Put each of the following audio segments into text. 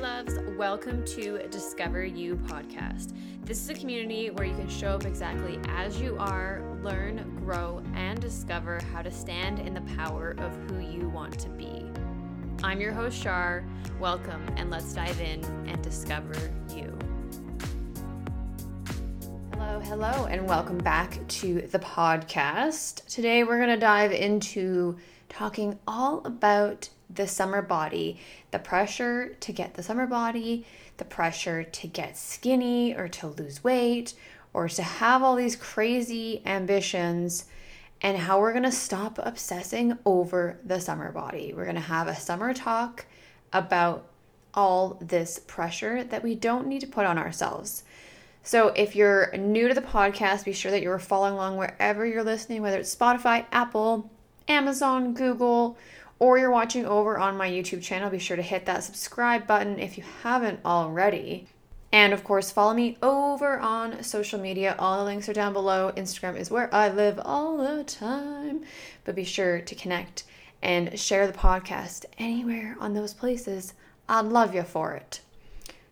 Loves. Welcome to Discover You podcast. This is a community where you can show up exactly as you are, learn, grow, and discover how to stand in the power of who you want to be. I'm your host, Char. Welcome, and let's dive in and discover you. Hello, hello, and welcome back to the podcast. Today, we're going to dive into talking all about the summer body, the pressure to get the summer body, the pressure to get skinny or to lose weight or to have all these crazy ambitions, and how we're gonna stop obsessing over the summer body. We're gonna have a summer talk about all this pressure that we don't need to put on ourselves. So, if you're new to the podcast, be sure that you're following along wherever you're listening, whether it's Spotify, Apple, Amazon, Google, or you're watching over on my YouTube channel, be sure to hit that subscribe button if you haven't already. And of course, follow me over on social media. All the links are down below. Instagram is where I live all the time. But be sure to connect and share the podcast anywhere on those places. I'd love you for it.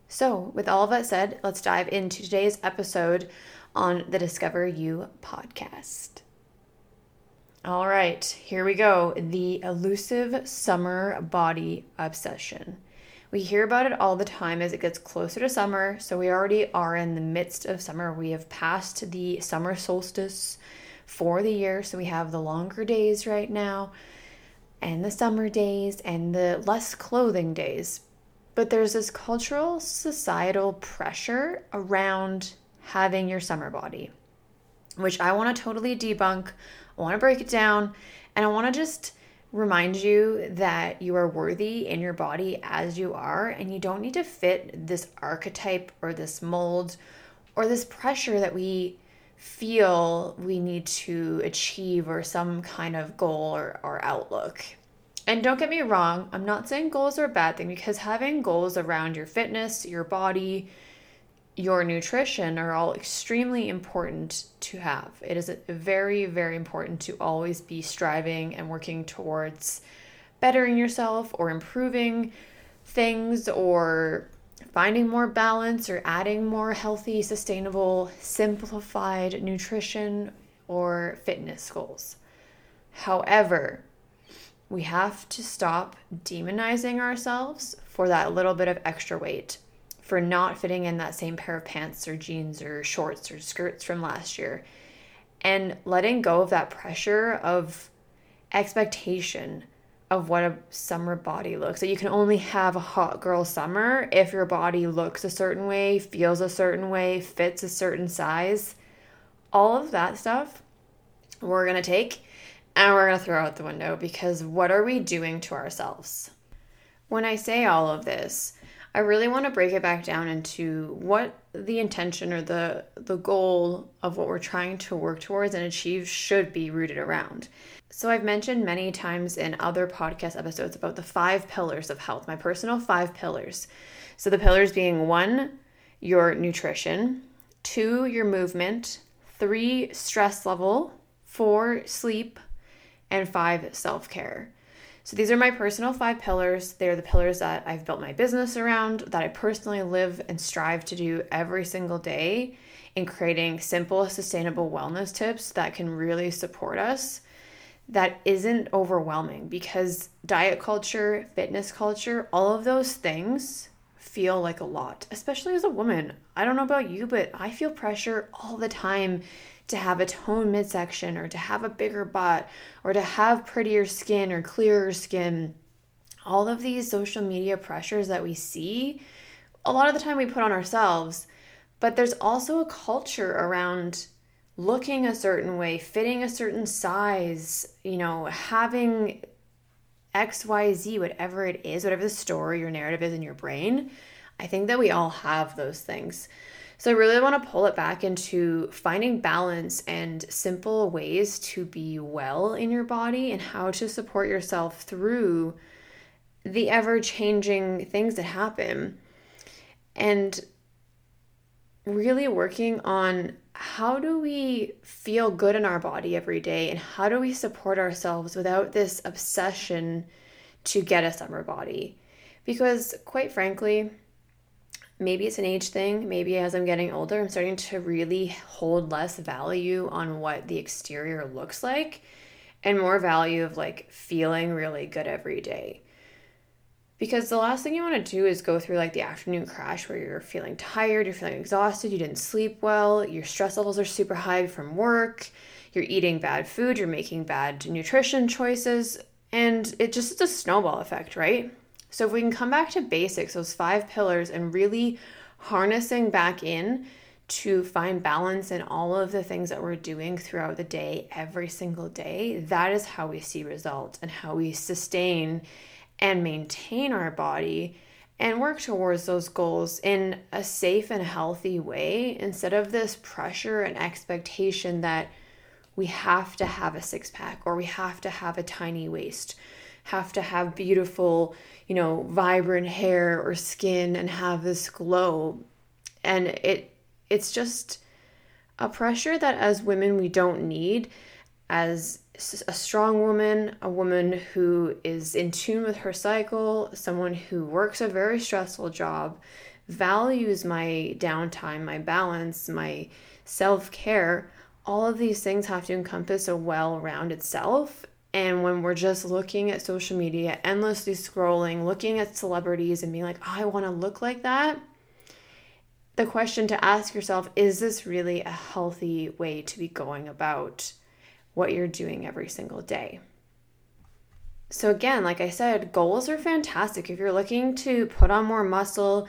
So, with all of that said, let's dive into today's episode on the Discover You podcast. All right, here we go. The elusive summer body obsession. We hear about it all the time as it gets closer to summer. So we already are in the midst of summer. We have passed the summer solstice for the year. So we have the longer days right now, and the summer days, and the less clothing days. But there's this cultural, societal pressure around having your summer body, which I want to totally debunk I want to break it down and I want to just remind you that you are worthy in your body as you are and you don't need to fit this archetype or this mold or this pressure that we feel we need to achieve or some kind of goal or, or outlook. And don't get me wrong, I'm not saying goals are a bad thing because having goals around your fitness, your body, your nutrition are all extremely important to have. It is very, very important to always be striving and working towards bettering yourself or improving things or finding more balance or adding more healthy, sustainable, simplified nutrition or fitness goals. However, we have to stop demonizing ourselves for that little bit of extra weight for not fitting in that same pair of pants or jeans or shorts or skirts from last year and letting go of that pressure of expectation of what a summer body looks. That you can only have a hot girl summer if your body looks a certain way, feels a certain way, fits a certain size. All of that stuff we're going to take and we're going to throw out the window because what are we doing to ourselves? When I say all of this, I really want to break it back down into what the intention or the the goal of what we're trying to work towards and achieve should be rooted around. So I've mentioned many times in other podcast episodes about the five pillars of health, my personal five pillars. So the pillars being one, your nutrition, two, your movement, three, stress level, four, sleep, and five, self-care. So these are my personal five pillars. They're the pillars that I've built my business around, that I personally live and strive to do every single day in creating simple, sustainable wellness tips that can really support us. That isn't overwhelming because diet culture, fitness culture, all of those things feel like a lot, especially as a woman. I don't know about you, but I feel pressure all the time to have a toned midsection or to have a bigger butt or to have prettier skin or clearer skin. All of these social media pressures that we see, a lot of the time we put on ourselves, but there's also a culture around looking a certain way, fitting a certain size, you know, having XYZ, whatever it is, whatever the story or narrative is in your brain. I think that we all have those things. So I really want to pull it back into finding balance and simple ways to be well in your body and how to support yourself through the ever changing things that happen. And really working on how do we feel good in our body every day and how do we support ourselves without this obsession to get a summer body Because, quite frankly, maybe it's an age thing. Maybe as I'm getting older, I'm starting to really hold less value on what the exterior looks like and more value of like feeling really good every day. Because the last thing you want to do is go through like the afternoon crash where you're feeling tired, you're feeling exhausted, you didn't sleep well, your stress levels are super high from work, you're eating bad food, you're making bad nutrition choices, and it just is a snowball effect, right? So if we can come back to basics, those five pillars, and really harnessing back in to find balance in all of the things that we're doing throughout the day, every single day, that is how we see results and how we sustain and maintain our body and work towards those goals in a safe and healthy way instead of this pressure and expectation that we have to have a six pack or we have to have a tiny waist, have to have beautiful, you know, vibrant hair or skin and have this glow. And it it's just a pressure that as women we don't need as a strong woman, a woman who is in tune with her cycle, someone who works a very stressful job, values my downtime, my balance, my self care, all of these things have to encompass a well rounded self. And when we're just looking at social media, endlessly scrolling, looking at celebrities and being like, oh, I want to look like that, the question to ask yourself is this really a healthy way to be going about? what you're doing every single day. So, again, like I said, goals are fantastic. If you're looking to put on more muscle,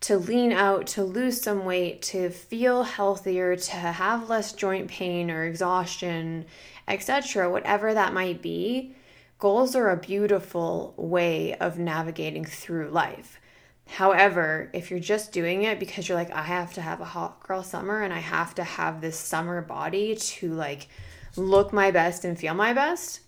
to lean out, to lose some weight, to feel healthier, to have less joint pain or exhaustion, etc., whatever that might be, goals are a beautiful way of navigating through life. However, if you're just doing it because you're like, I have to have a hot girl summer and I have to have this summer body to like look my best and feel my best,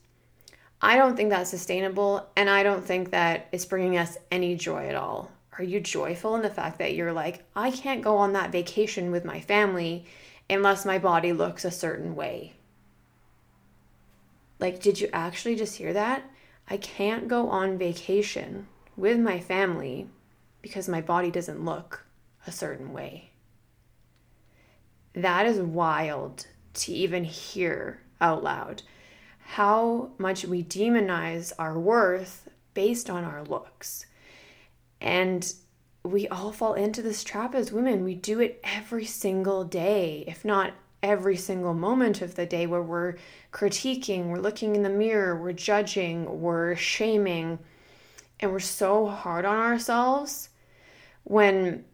I don't think that's sustainable. And I don't think that it's bringing us any joy at all. Are you joyful in the fact that you're like, I can't go on that vacation with my family unless my body looks a certain way? Like, did you actually just hear that? I can't go on vacation with my family because my body doesn't look a certain way. That is wild to even hear out loud. How much we demonize our worth based on our looks. And we all fall into this trap as women. We do it every single day, if not every single moment of the day, where we're critiquing, we're looking in the mirror, we're judging, we're shaming, and we're so hard on ourselves when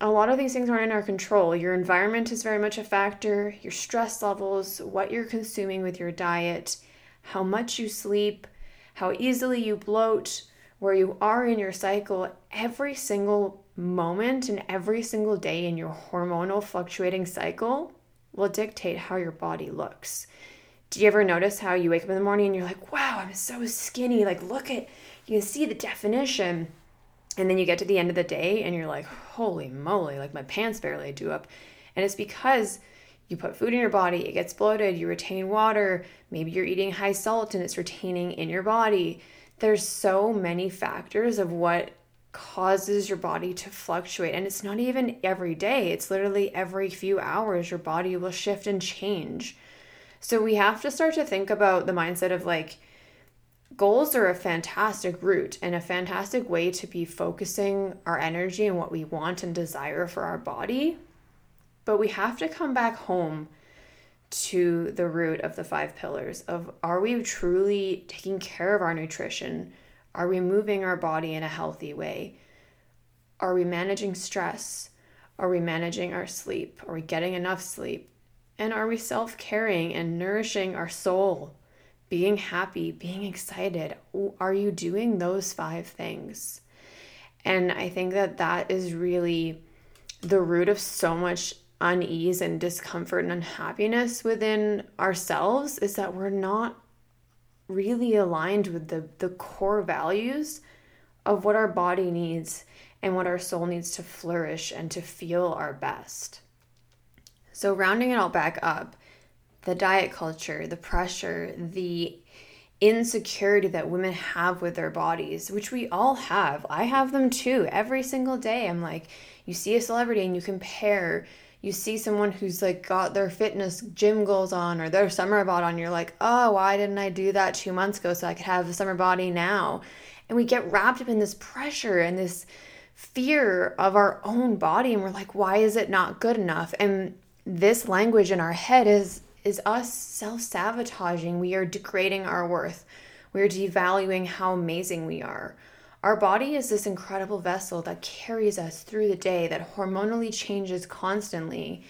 a lot of these things aren't in our control. Your environment is very much a factor, your stress levels, what you're consuming with your diet, how much you sleep, how easily you bloat, where you are in your cycle. Every single moment and every single day in your hormonal fluctuating cycle will dictate how your body looks. Do you ever notice how you wake up in the morning and you're like, wow, I'm so skinny? Like, look at, you can see the definition and then you get to the end of the day and you're like, holy moly, like my pants barely do up. And it's because you put food in your body, it gets bloated, you retain water, maybe you're eating high salt and it's retaining in your body. There's so many factors of what causes your body to fluctuate. And it's not even every day, it's literally every few hours your body will shift and change. So we have to start to think about the mindset of like, goals are a fantastic route and a fantastic way to be focusing our energy and what we want and desire for our body. But we have to come back home to the root of the five pillars of are we truly taking care of our nutrition? Are we moving our body in a healthy way? Are we managing stress? Are we managing our sleep? Are we getting enough sleep? And are we self caring and nourishing our soul being happy, being excited. Are you doing those five things? And I think that that is really the root of so much unease and discomfort and unhappiness within ourselves is that we're not really aligned with the, the core values of what our body needs and what our soul needs to flourish and to feel our best. So, rounding it all back up, the diet culture, the pressure, the insecurity that women have with their bodies, which we all have. I have them too. Every single day, I'm like, you see a celebrity and you compare. You see someone who's like got their fitness gym goals on or their summer bod on, you're like, oh, why didn't I do that two months ago so I could have a summer body now? And we get wrapped up in this pressure and this fear of our own body, and we're like, why is it not good enough? And this language in our head is is us self sabotaging. We are degrading our worth. We are devaluing how amazing we are. Our body is this incredible vessel that carries us through the day, that hormonally changes constantly.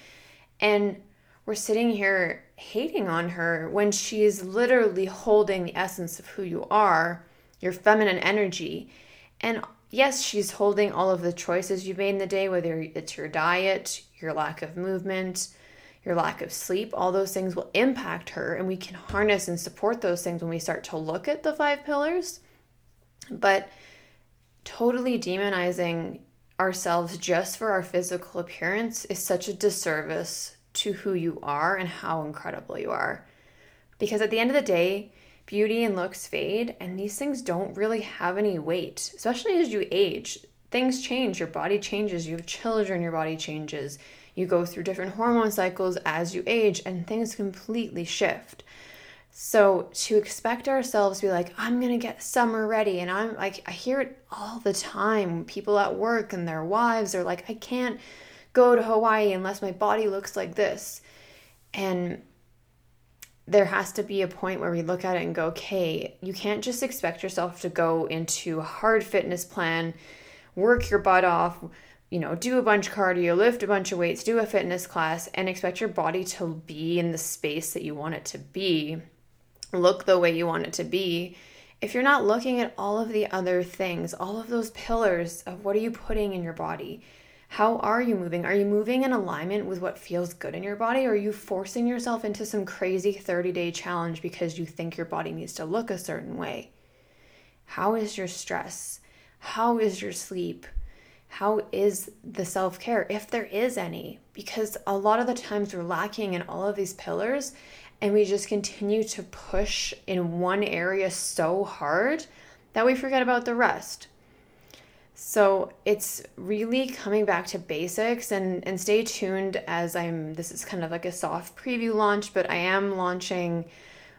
And we're sitting here hating on her when she is literally holding the essence of who you are, your feminine energy. And yes, she's holding all of the choices you made in the day, whether it's your diet, your lack of movement, your lack of sleep, all those things will impact her. And we can harness and support those things when we start to look at the five pillars. But totally demonizing ourselves just for our physical appearance is such a disservice to who you are and how incredible you are. Because at the end of the day, beauty and looks fade, and these things don't really have any weight, especially as you age. Things change, your body changes, you have children, your body changes you go through different hormone cycles as you age, and things completely shift. So to expect ourselves to be like, I'm gonna get summer ready, and I'm like, I hear it all the time. People at work and their wives are like, I can't go to Hawaii unless my body looks like this. And there has to be a point where we look at it and go, okay, you can't just expect yourself to go into a hard fitness plan, work your butt off, you know, do a bunch of cardio, lift a bunch of weights, do a fitness class, and expect your body to be in the space that you want it to be, look the way you want it to be. If you're not looking at all of the other things, all of those pillars of what are you putting in your body? How are you moving? Are you moving in alignment with what feels good in your body? Or are you forcing yourself into some crazy 30 day challenge because you think your body needs to look a certain way? How is your stress? How is your sleep? how is the self care, if there is any? Because a lot of the times we're lacking in all of these pillars and we just continue to push in one area so hard that we forget about the rest. So it's really coming back to basics and, and stay tuned as I'm this is kind of like a soft preview launch, but I am launching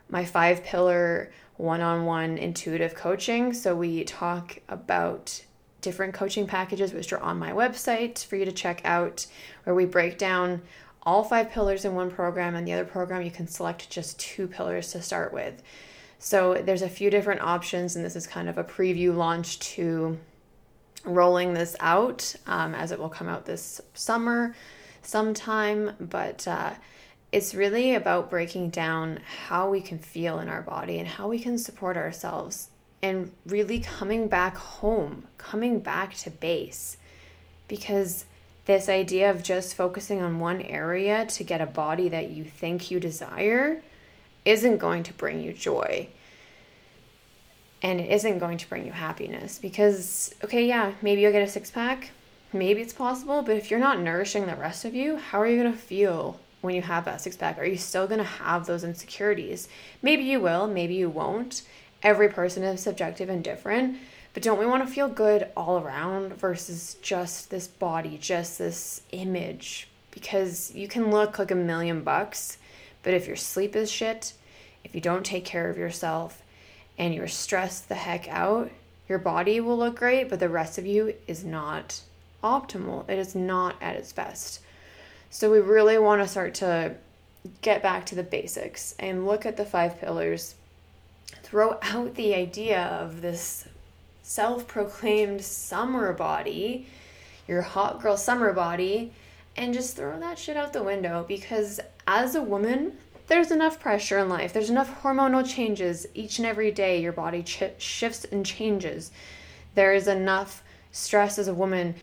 my five pillar one on one intuitive coaching. So we talk about different coaching packages, which are on my website for you to check out, where we break down all five pillars in one program, and the other program you can select just two pillars to start with. So there's a few different options, and this is kind of a preview launch to rolling this out um, as it will come out this summer sometime. But uh, it's really about breaking down how we can feel in our body and how we can support ourselves and really coming back home, coming back to base. Because this idea of just focusing on one area to get a body that you think you desire isn't going to bring you joy. And it isn't going to bring you happiness because, okay, yeah, maybe you'll get a six pack. Maybe it's possible, but if you're not nourishing the rest of you, how are you going to feel when you have that six pack? Are you still going to have those insecurities? Maybe you will, maybe you won't every person is subjective and different. But don't we want to feel good all around versus just this body, just this image? Because you can look like a million bucks, but if your sleep is shit, if you don't take care of yourself, and you're stressed the heck out, your body will look great, but the rest of you is not optimal. It is not at its best. So we really want to start to get back to the basics and look at the five pillars throw out the idea of this self proclaimed summer body, your hot girl summer body, and just throw that shit out the window because as a woman, there's enough pressure in life. There's enough hormonal changes each and every day. Your body ch- shifts and changes. There is enough stress as a woman,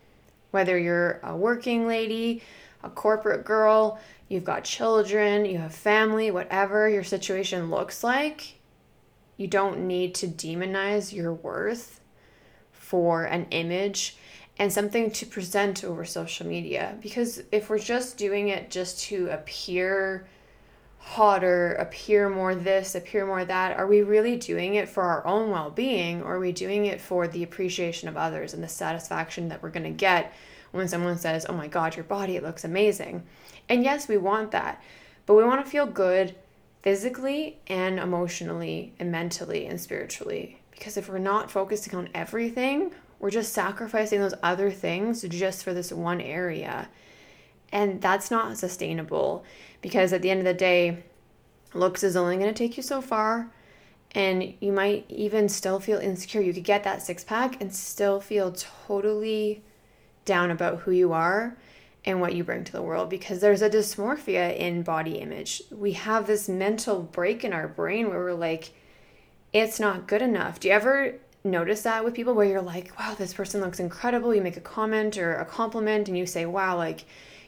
whether you're a working lady, a corporate girl, you've got children, you have family, whatever your situation looks like, you don't need to demonize your worth for an image and something to present over social media. Because if we're just doing it just to appear hotter, appear more this, appear more that? Are we really doing it for our own well being or are we doing it for the appreciation of others and the satisfaction that we're going to get when someone says, Oh my God, your body, it looks amazing? And yes, we want that, but we want to feel good physically and emotionally and mentally and spiritually. Because if we're not focusing on everything, we're just sacrificing those other things just for this one area. And that's not sustainable because at the end of the day, looks is only going to take you so far. And you might even still feel insecure. You could get that six pack and still feel totally down about who you are and what you bring to the world because there's a dysmorphia in body image. We have this mental break in our brain where we're like, it's not good enough. Do you ever notice that with people where you're like, wow, this person looks incredible? You make a comment or a compliment and you say, wow, like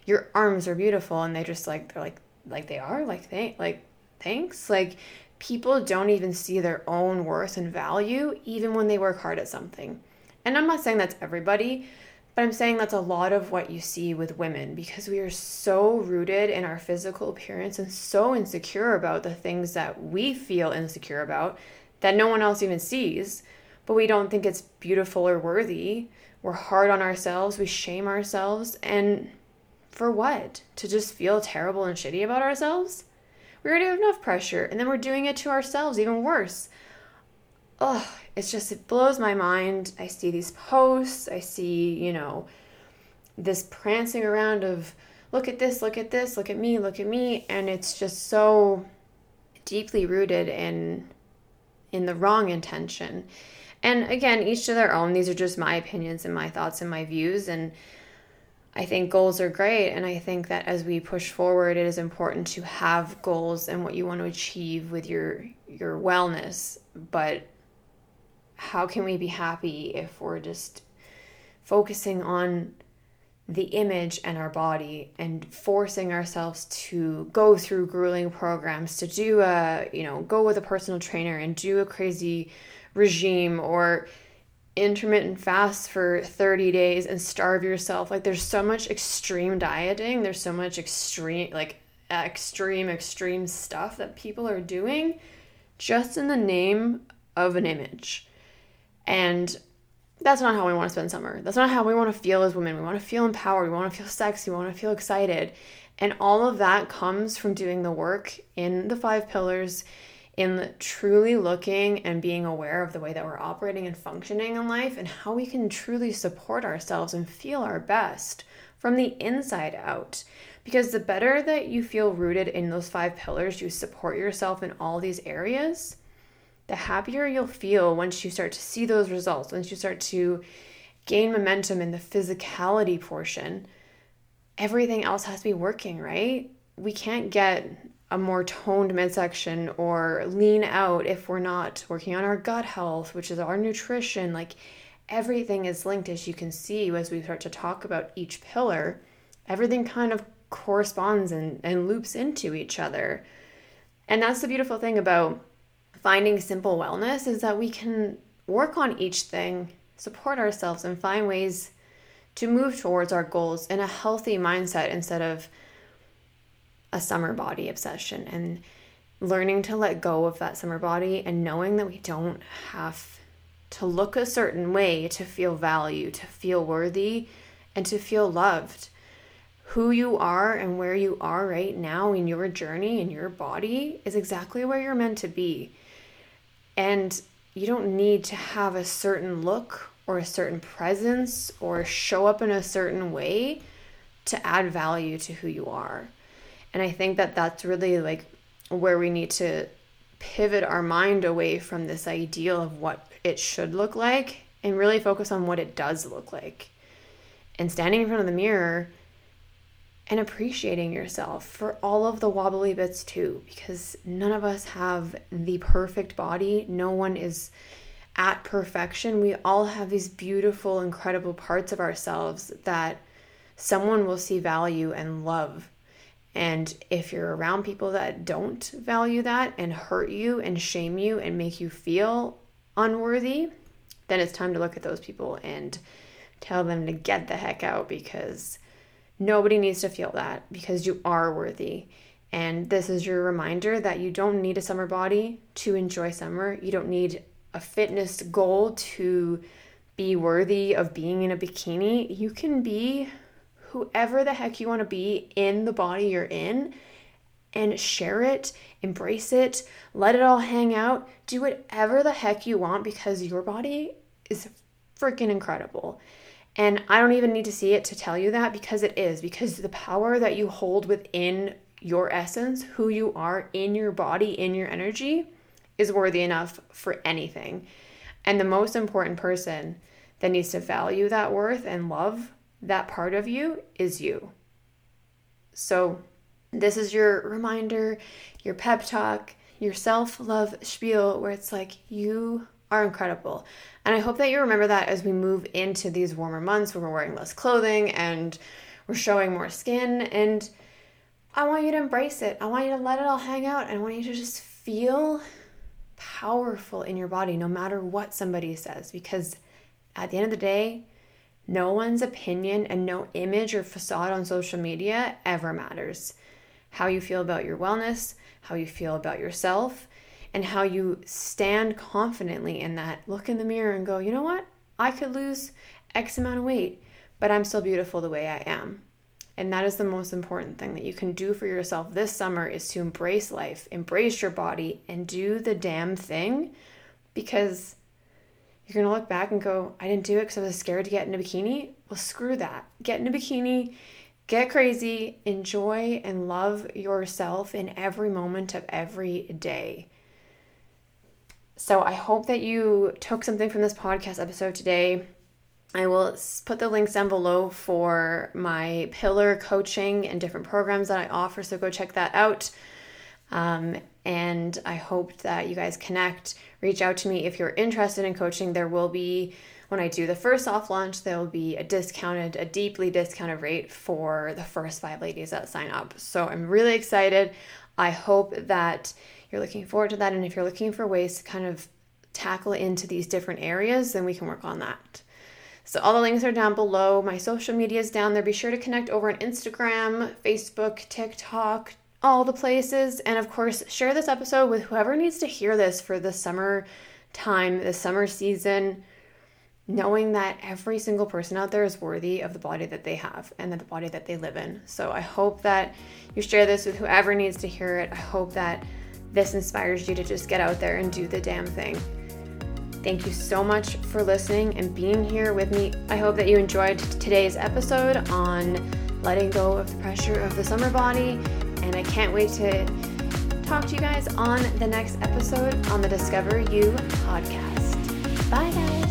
your arms are beautiful. And they just like, they're like, like they are, like, thank, like, thanks. Like people don't even see their own worth and value even when they work hard at something. And I'm not saying that's everybody, but I'm saying that's a lot of what you see with women because we are so rooted in our physical appearance and so insecure about the things that we feel insecure about that no one else even sees, but we don't think it's beautiful or worthy. We're hard on ourselves, we shame ourselves, and for what? To just feel terrible and shitty about ourselves? We already have enough pressure, and then we're doing it to ourselves even worse. Ugh, it's just it blows my mind. I see these posts, I see, you know, this prancing around of look at this, look at this, look at me, look at me, and it's just so deeply rooted in in the wrong intention. And again, each to their own. These are just my opinions and my thoughts and my views and I think goals are great and I think that as we push forward it is important to have goals and what you want to achieve with your your wellness, but how can we be happy if we're just focusing on the image and our body and forcing ourselves to go through grueling programs to do a you know go with a personal trainer and do a crazy regime or intermittent fast for 30 days and starve yourself. Like there's so much extreme dieting. There's so much extreme like extreme extreme stuff that people are doing just in the name of an image. And that's not how we want to spend summer. That's not how we want to feel as women. We want to feel empowered. We want to feel sexy. We want to feel excited. And all of that comes from doing the work in the five pillars, in truly looking and being aware of the way that we're operating and functioning in life and how we can truly support ourselves and feel our best from the inside out. Because the better that you feel rooted in those five pillars, you support yourself in all these areas, the happier you'll feel once you start to see those results, once you start to gain momentum in the physicality portion. Everything else has to be working, right? We can't get a more toned midsection or lean out if we're not working on our gut health, which is our nutrition. Like everything is linked, as you can see, as we start to talk about each pillar. Everything kind of corresponds and, and loops into each other. And that's the beautiful thing about finding simple wellness is that we can work on each thing, support ourselves, and find ways to move towards our goals in a healthy mindset instead of a summer body obsession and learning to let go of that summer body and knowing that we don't have to look a certain way to feel value, to feel worthy, and to feel loved. Who you are and where you are right now in your journey in your body is exactly where you're meant to be. And you don't need to have a certain look or a certain presence or show up in a certain way to add value to who you are. And I think that that's really like where we need to pivot our mind away from this ideal of what it should look like and really focus on what it does look like. And standing in front of the mirror and appreciating yourself for all of the wobbly bits too, because none of us have the perfect body. No one is at perfection. We all have these beautiful, incredible parts of ourselves that someone will see value and love. And if you're around people that don't value that and hurt you and shame you and make you feel unworthy, then it's time to look at those people and tell them to get the heck out because Nobody needs to feel that because you are worthy. And this is your reminder that you don't need a summer body to enjoy summer. You don't need a fitness goal to be worthy of being in a bikini. You can be whoever the heck you want to be in the body you're in and share it, embrace it, let it all hang out, do whatever the heck you want because your body is freaking incredible. And I don't even need to see it to tell you that because it is, because the power that you hold within your essence, who you are in your body, in your energy, is worthy enough for anything. And the most important person that needs to value that worth and love that part of you is you. So, this is your reminder, your pep talk, your self love spiel where it's like, you are incredible. And I hope that you remember that as we move into these warmer months where we're wearing less clothing and we're showing more skin. And I want you to embrace it. I want you to let it all hang out. And I want you to just feel powerful in your body no matter what somebody says. Because at the end of the day, no one's opinion and no image or facade on social media ever matters. How you feel about your wellness, how you feel about yourself, and how you stand confidently in that. Look in the mirror and go, you know what? I could lose X amount of weight, but I'm still beautiful the way I am. And that is the most important thing that you can do for yourself this summer is to embrace life, embrace your body, and do the damn thing because you're to look back and go, I didn't do it because I was scared to get in a bikini. Well, screw that. Get in a bikini, get crazy, enjoy and love yourself in every moment of every day. So I hope that you took something from this podcast episode today. I will put the links down below for my pillar coaching and different programs that I offer. So go check that out. Um, and I hope that you guys connect. Reach out to me if you're interested in coaching. There will be, when I do the first soft launch, there will be a discounted, a deeply discounted rate for the first five ladies that sign up. So I'm really excited. I hope that you're looking forward to that. And if you're looking for ways to kind of tackle into these different areas, then we can work on that. So all the links are down below. My social media is down there. Be sure to connect over on Instagram, Facebook, TikTok, all the places. And of course, share this episode with whoever needs to hear this for the summer time, the summer season, knowing that every single person out there is worthy of the body that they have and the body that they live in. So I hope that you share this with whoever needs to hear it. I hope that this inspires you to just get out there and do the damn thing. Thank you so much for listening and being here with me. I hope that you enjoyed today's episode on letting go of the pressure of the summer body, and I can't wait to talk to you guys on the next episode on the Discover You podcast. Bye, guys.